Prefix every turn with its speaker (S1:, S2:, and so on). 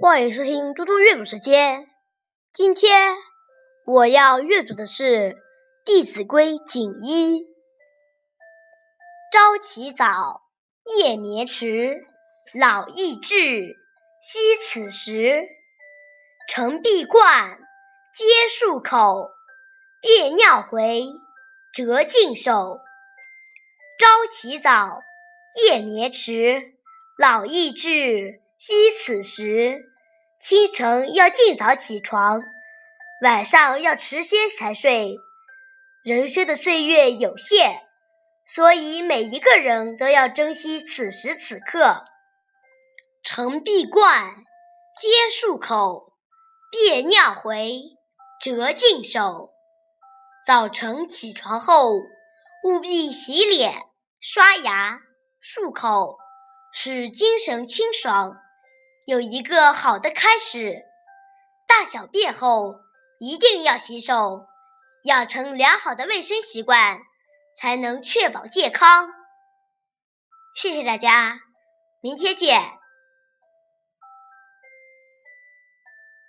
S1: 欢迎收听嘟嘟阅读时间。今天我要阅读的是《弟子规》锦一：朝起早，夜眠迟，老易至，惜此时。晨必冠，皆漱口，便尿回，辄净手。朝起早，夜眠迟，老易至。惜此时，清晨要尽早起床，晚上要迟些才睡。人生的岁月有限，所以每一个人都要珍惜此时此刻。晨必冠，皆漱口，便尿回，辄净手。早晨起床后，务必洗脸、刷牙、漱口，使精神清爽。有一个好的开始，大小便后一定要洗手，养成良好的卫生习惯，才能确保健康。谢谢大家，明天见。